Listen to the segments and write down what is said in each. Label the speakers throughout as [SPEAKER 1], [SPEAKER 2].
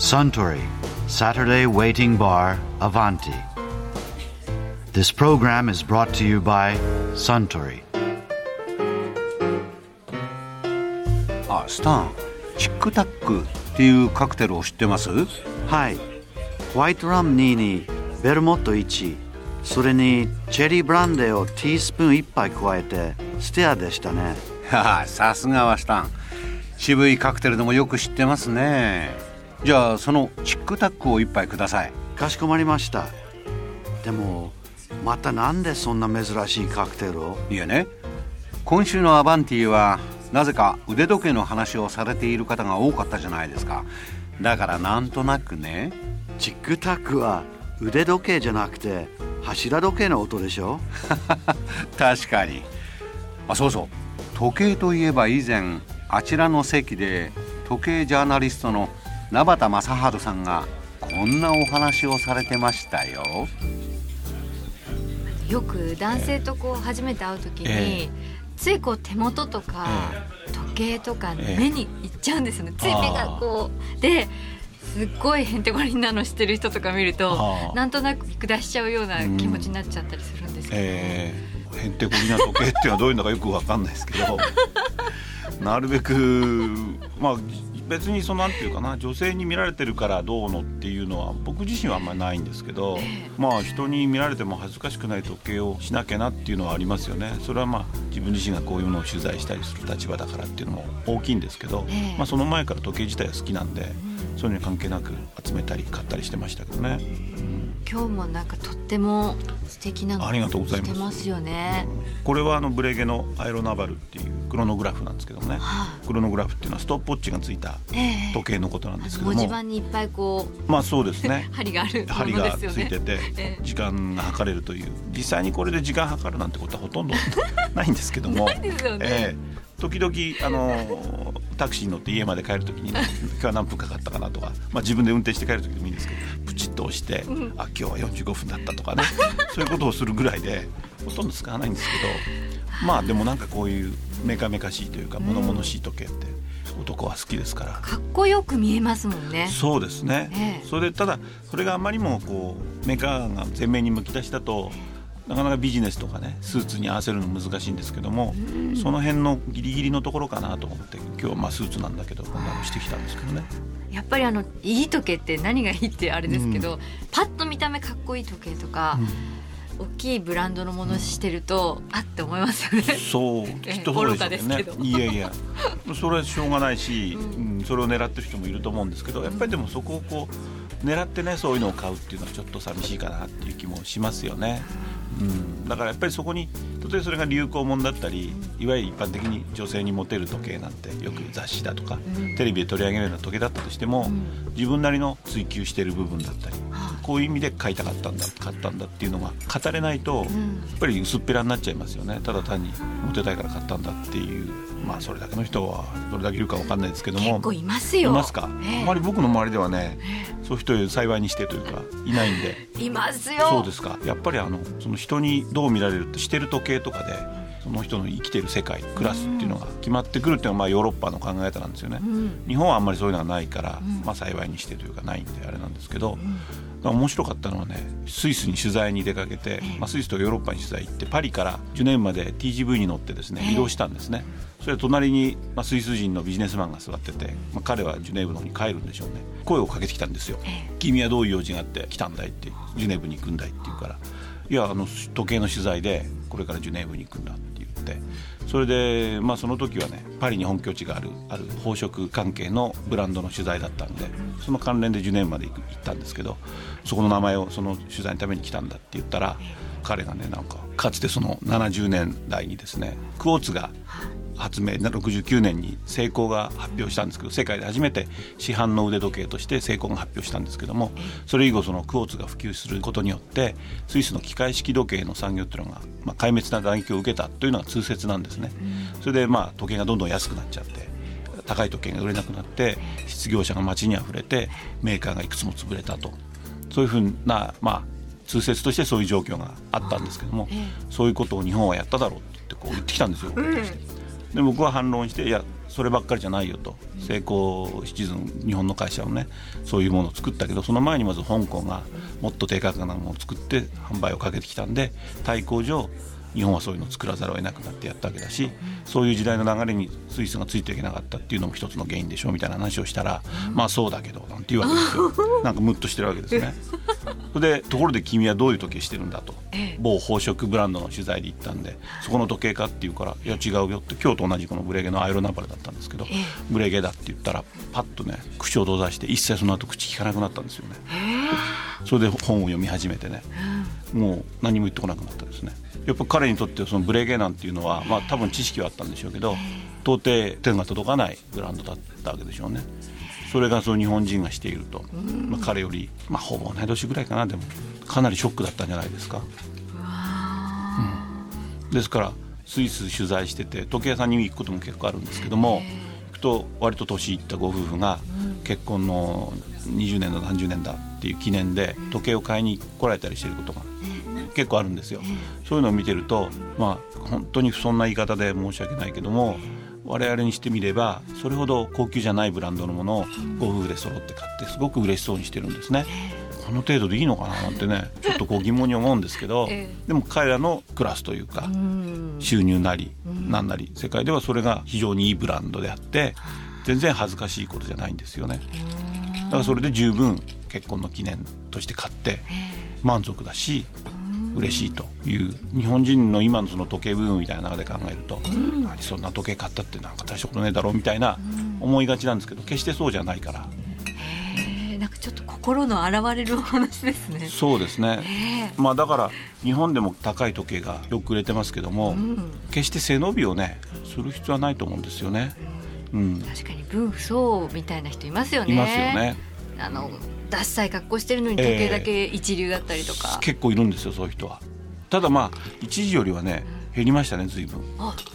[SPEAKER 1] Suntory Saturday Waiting Bar Avanti. This program is brought to you by Suntory.
[SPEAKER 2] あスタンチックタックっていうカクテルを知ってます
[SPEAKER 1] はい。ホワイトラム2にベルモット1、それにチェリーブランデーをティースプーン1杯加えてステアでしたね。
[SPEAKER 2] はあさすがはスタン渋いカクテルでもよく知ってますねじゃあそのチックタックを一杯ください。
[SPEAKER 1] かしこまりました。でも、またなんでそんな珍しいカクテルを？
[SPEAKER 2] いえね。今週のアバンティはなぜか腕時計の話をされている方が多かったじゃないですか。だからなんとなくね。
[SPEAKER 1] チックタックは腕時計じゃなくて柱時計の音でしょ？
[SPEAKER 2] 確かに。あそうそう。時計といえば以前あちらの席で時計ジャーナリストの名畑正治さんがこんなお話をされてましたよ。
[SPEAKER 3] よく男性とこう初めて会う時に、
[SPEAKER 2] え
[SPEAKER 3] ついこう手元とか、時計とか
[SPEAKER 2] ええ。
[SPEAKER 3] 目にいっちゃうんですよね、つい目がこうですっごいへんてこりんなのしてる人とか見るとなんとなく下しちゃうような気持ちになっちゃったりするんですけど、
[SPEAKER 2] えー、へんてこりな時計っていうのはどういうのかよくわかんないですけど。なるべくまあ別にそのなんていうかな女性に見られてるからどうのっていうのは僕自身はあんまりないんですけど、まあ人に見られても恥ずかしくない時計をしなきゃなっていうのはありますよね。それはまあ自分自身がこういうのを取材したりする立場だからっていうのも大きいんですけど、
[SPEAKER 3] ええ。
[SPEAKER 2] まあ、その前から時計自体は好きなんで、そういうのに関係なく集めたり買ったりしてましたけどね。
[SPEAKER 3] 今日もなんかとっても素敵なの
[SPEAKER 2] ありがとうございます。
[SPEAKER 3] してますよね、
[SPEAKER 2] これはあのブレゲのアイロナバルっていうクロノグラフなんですけどもね、
[SPEAKER 3] は
[SPEAKER 2] クロノグラフっていうのはストップウォッチがついた
[SPEAKER 3] ええ。
[SPEAKER 2] 時計のことなんですけど
[SPEAKER 3] 文
[SPEAKER 2] も、
[SPEAKER 3] 字盤にいっぱいこう
[SPEAKER 2] まあそうですね。
[SPEAKER 3] 針があるも
[SPEAKER 2] 針がついてて
[SPEAKER 3] ええ。
[SPEAKER 2] 時間が測れるという。実際にこれで時間測るなんてことはほとんどないんですけども。
[SPEAKER 3] ないですよね。
[SPEAKER 2] ええ。時々あのタクシーに乗って家まで帰るときに、ね、今日は何分かかったかなとか、まあ、自分で運転して帰るときでもいいんですけどプチッと押して、あ今日は45分だったとかね。そういうことをするぐらいでほとんど使わないんですけどまあでもなんかこういうメカメカしいというか物々しい時計って男は好きですから。
[SPEAKER 3] かっこよく見えますもんね。
[SPEAKER 2] そうですね、
[SPEAKER 3] ええ。
[SPEAKER 2] それでただそれがあまりにもこうメカが前面にむき出しだとなかなかビジネスとかねスーツに合わせるの難しいんですけども、その辺のギリギリのところかなと思って今日はまあスーツなんだけどこんなのしてきたんですけどね。
[SPEAKER 3] やっぱりあのいい時計って何がいいってあれですけど、パッと見た目かっこいい時計とか、大きいブランドのものしてると、あって思いますよね。
[SPEAKER 2] そう きっとそう
[SPEAKER 3] です
[SPEAKER 2] ね。
[SPEAKER 3] けど。
[SPEAKER 2] いやいや。それはしょうがないし、うん。それを狙ってる人もいると思うんですけどやっぱりでもそこをこう狙ってねそういうのを買うっていうのはちょっと寂しいかなっていう気もしますよね。うん、だからやっぱりそこに例えばそれが流行もんだったりいわゆる一般的に女性にモテる時計なんてよく雑誌だとか、テレビで取り上げるような時計だったとしても、自分なりの追求している部分だったり、こういう意味で買いたかったんだ買ったんだっていうのが語れないと、やっぱり薄っぺらになっちゃいますよね。ただ単にモテたいから買ったんだっていうまあそれだけの人はどれだけいるかわかんないですけども。
[SPEAKER 3] 結構いますよ。
[SPEAKER 2] いますか、
[SPEAKER 3] ええ。
[SPEAKER 2] あまり僕の周りではね、そういう人を幸いにしてというかいないんで。
[SPEAKER 3] いますよ。
[SPEAKER 2] そうですか。やっぱりあのその人にどう見られるってしてる時計とかでその人の生きてる世界クラスっていうのが決まってくるっていうのがまあヨーロッパの考え方なんですよね、日本はあんまりそういうのはないから、まあ幸いにしてというかないんであれなんですけど、だから面白かったのはねスイスに取材に出かけて、まあ、スイスとヨーロッパに取材行ってパリからジュネーブまで TGV に乗ってですね移動したんですね、それで隣に、まあ、スイス人のビジネスマンが座ってて、まあ、彼はジュネーブの方に帰るんでしょうね。声をかけてきたんですよ、君はどういう用事があって来たんだいってジュネーブに行くんだいって言うからいやあの時計の取材でこれからジュネーブに行くんだって言ってそれで、まあ、その時はねパリに本拠地があるある宝飾関係のブランドの取材だったんでその関連でジュネーブまで行く行ったんですけどそこの名前をその取材のために来たんだって言ったら彼がねなんかかつてその70年代にですねクォーツが発明69年にセイコーが発表したんですけど世界で初めて市販の腕時計としてセイコーが発表したんですけどもそれ以後そのクォーツが普及することによってスイスの機械式時計の産業っていうのが、まあ、壊滅な打撃を受けたというのが通説なんですね。それでまあ時計がどんどん安くなっちゃって高い時計が売れなくなって失業者が街にあふれてメーカーがいくつも潰れたとそういうふうなまあ通説としてそういう状況があったんですけども、そういうことを日本はやっただろうって言ってこう言ってきたんですよ。で僕は反論していやそればっかりじゃないよと成功シチズン日本の会社をねそういうものを作ったけどその前にまず香港がもっと低価格なものを作って販売をかけてきたんで対抗上日本はそういうのを作らざるを得なくなってやったわけだしそういう時代の流れにスイスがついていけなかったっていうのも一つの原因でしょうみたいな話をしたら、まあそうだけどなんていうわけですよなんかムッとしてるわけですね。そ れでところで君はどういう時計してるんだと。某宝飾ブランドの取材で行ったんでそこの時計かって言うから「いや違うよ」って今日と同じこのブレゲのアイロナバルだったんですけどブレゲだって言ったらパッとね口を閉ざして一切その後口聞かなくなったんですよね。それで本を読み始めてねもう何も言ってこなくなったですね。やっぱ彼にとってそのブレゲなんていうのは、まあ、多分知識はあったんでしょうけど到底手が届かないブランドだったわけでしょうね。それがその日本人がしていると、まあ、彼より、まあ、ほぼ同い年ぐらいかな。でもかなりショックだったんじゃないですか。うん、ですからスイス取材してて時計屋さんに行くことも結構あるんですけども行くと割と年いったご夫婦が結婚の20年だ何十年だっていう記念で時計を買いに来られたりしてることが結構あるんですよ。そういうのを見てるとまあ本当に不遜な言い方で申し訳ないけども我々にしてみればそれほど高級じゃないブランドのものをご夫婦で揃って買ってすごく嬉しそうにしてるんですね。この程度でいいのかななんてね ちょっとこう疑問に思うんですけど、でも彼らのクラスというか収入なり何なり世界ではそれが非常にいいブランドであって全然恥ずかしいことじゃないんですよね。だからそれで十分結婚の記念として買って満足だし嬉しいという日本人の今のその時計ブームみたいな中で考えると、うん、何そんな時計買ったってなんか大したことねえだろうみたいな思いがちなんですけど決してそうじゃないから。
[SPEAKER 3] なんかちょっと心の洗われるお話ですね。
[SPEAKER 2] そうですね。まあだから日本でも高い時計がよく売れてますけども、うん、決して背伸びをねする必要はないと思うんですよね。
[SPEAKER 3] うん、確かに分不相みたいな人いますよね。
[SPEAKER 2] いますよね。
[SPEAKER 3] あのダッサい格好してるのに時計だけ一流だったりとか、えー、
[SPEAKER 2] 結構いるんですよそういう人は。ただまあ一時よりはね減りましたね随分。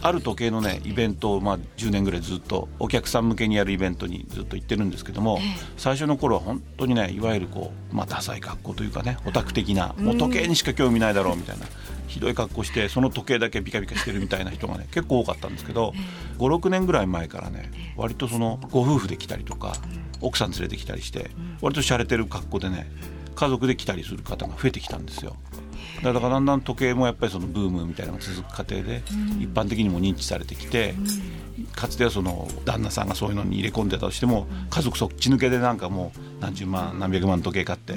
[SPEAKER 2] ある時計のねイベントをまあ10年ぐらいずっとお客さん向けにやるイベントにずっと行ってるんですけども、えー、最初の頃は本当にねいわゆるこう、まあ、ダサい格好というかねオタク的なもう時計にしか興味ないだろうみたいなひどい格好してその時計だけビカビカしてるみたいな人がね結構多かったんですけど56年ぐらい前からね割とそのご夫婦で来たりとか奥さん連れてきたりして割と洒落てる格好でね家族で来たりする方が増えてきたんですよ。だからだんだん時計もやっぱりそのブームみたいなのが続く過程で一般的にも認知されてきてかつてはその旦那さんがそういうのに入れ込んでたとしても家族そっち抜けでなんかもう何十万何百万時計買って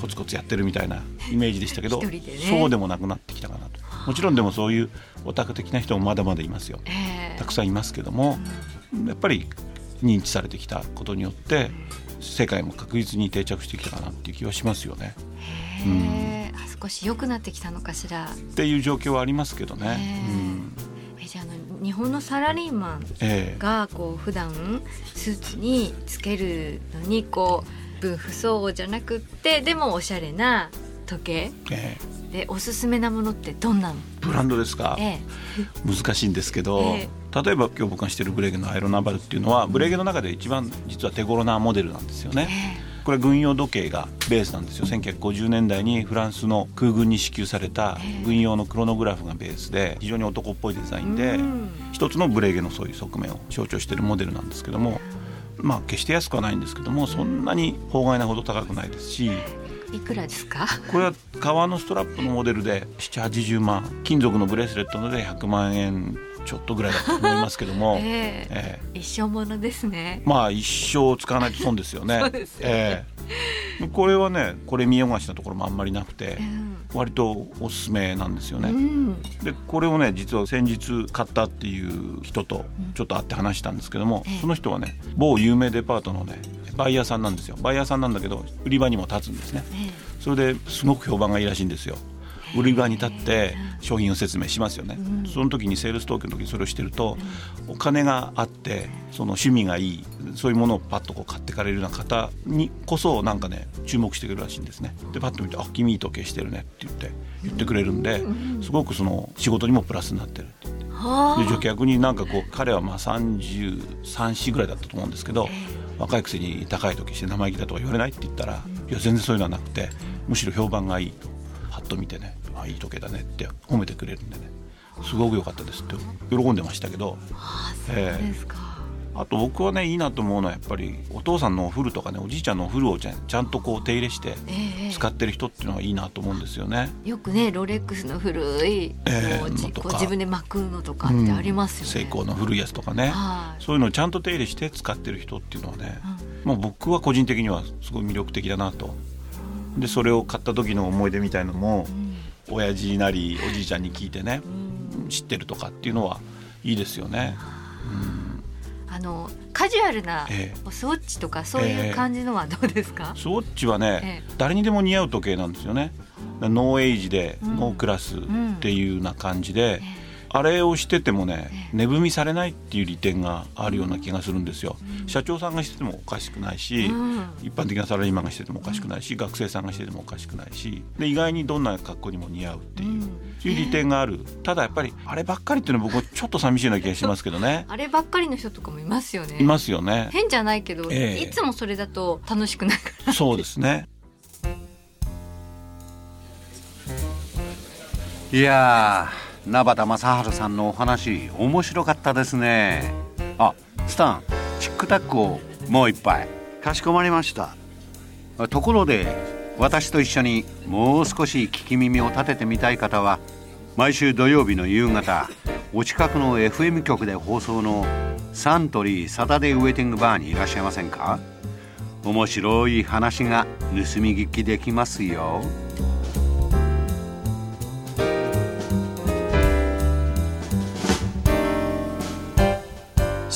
[SPEAKER 2] コツコツやってるみたいなイメージでしたけど、そうでもなくなってきたかなと。もちろんでもそういうオタク的な人もまだまだいますよ、たくさんいますけどもやっぱり認知されてきたことによって世界も確実に定着してきたかなっていう気はしますよね。
[SPEAKER 3] うん、少し良くなってきたのかしら。
[SPEAKER 2] っていう状況はありますけどね。うん、
[SPEAKER 3] じゃあの日本のサラリーマンがこう普段スーツにつけるのにこう分不相応じゃなくってでもおしゃれな時計、ええ、でおすすめなものってどんなの？
[SPEAKER 2] ブランドですか、ええ、難しいんですけど、え例えば今日僕がしてるブレーゲのアイロナバルっていうのはブレーゲの中で一番実は手頃なモデルなんですよね。これは軍用時計がベースなんですよ。1950年代にフランスの空軍に支給された軍用のクロノグラフがベースで非常に男っぽいデザインで一つのブレーゲのそういう側面を象徴しているモデルなんですけどもまあ決して安くはないんですけどもそんなに法外なほど高くないですし。
[SPEAKER 3] いくらですか？
[SPEAKER 2] これは革のストラップのモデルで780万。金属のブレスレットので100万円ちょっとぐらいだと思いますけども、えー、
[SPEAKER 3] えー、一生ものですね。
[SPEAKER 2] まあ一生使わないと損ですよね。そうですよね、えー、これはねこれ見よがしなところもあんまりなくて、うん、割とおすすめなんですよね、うん、でこれをね実は先日買ったっていう人とちょっと会って話したんですけども、うん、その人はね某有名デパートのねバイヤーさんなんですよ。バイヤーさんなんだけど売り場にも立つんですね、それですごく評判がいいらしいんですよ売り場に立って商品を説明しますよね、その時にセールストークの時にそれをしてるとお金があってその趣味がいいそういうものをパッとこう買ってかれるような方にこそなんかね注目してくるらしいんですね。でパッと見て「あ君いい時計してるね」って言って言ってくれるんですごくその仕事にもプラスになってるって。言ってで逆になんかこう彼はまあ3334ぐらいだったと思うんですけど若いくせに高い時して生意気だとか言われないって言ったらいや全然そういうのはなくてむしろ評判がいいと。パッと見てねあいい時計だねって褒めてくれるんでね。すごく良かったですって。喜んでましたけど。
[SPEAKER 3] あそうですか、えー
[SPEAKER 2] あと僕はねいいなと思うのはやっぱりお父さんのお風呂とかねおじいちゃんのお風呂をちゃんとこう手入れして使ってる人っていうのがいいなと思うんですよね。
[SPEAKER 3] よくねロレックスの古い、えー、こう自分で巻くのとかってありますよね。
[SPEAKER 2] セイコーの古いやつとかね、はい、そういうのをちゃんと手入れして使ってる人っていうのはね、うん、もう僕は個人的にはすごい魅力的だなと。でそれを買った時の思い出みたいのも、うん、親父なりおじいちゃんに聞いてね、うん、知ってるとかっていうのはいいですよね。
[SPEAKER 3] うん。あのカジュアルなスウォッチとかそういう感じのはどうですか、
[SPEAKER 2] えー、スウォッチはね、えー、誰にでも似合う時計なんですよね。ノーエイジで、ノークラスっていうような感じで、えーあれをしててもね値踏みされないっていう利点があるような気がするんですよ、うん、社長さんがしててもおかしくないし、うん、一般的なサラリーマンがしててもおかしくないし、うん、学生さんがしててもおかしくないしで意外にどんな格好にも似合うっていう、そういう利点がある。ただやっぱりあればっかりっていうのは僕はちょっと寂しいような気がしますけどね。
[SPEAKER 3] あればっかりの人とかもいますよね。
[SPEAKER 2] いますよね。
[SPEAKER 3] 変じゃないけど、えー、いつもそれだと楽しくないから
[SPEAKER 2] そうですね。
[SPEAKER 4] いや名畑正治さんのお話面白かったですね。あスタンチックタックをもう一杯。かしこまりました。ところで私と一緒にもう少し聞き耳を立ててみたい方は毎週土曜日の夕方お近くの FM 局で放送のサントリーサタデーウェイティングバーにいらっしゃいませんか？面白い話が盗み聞きできますよ。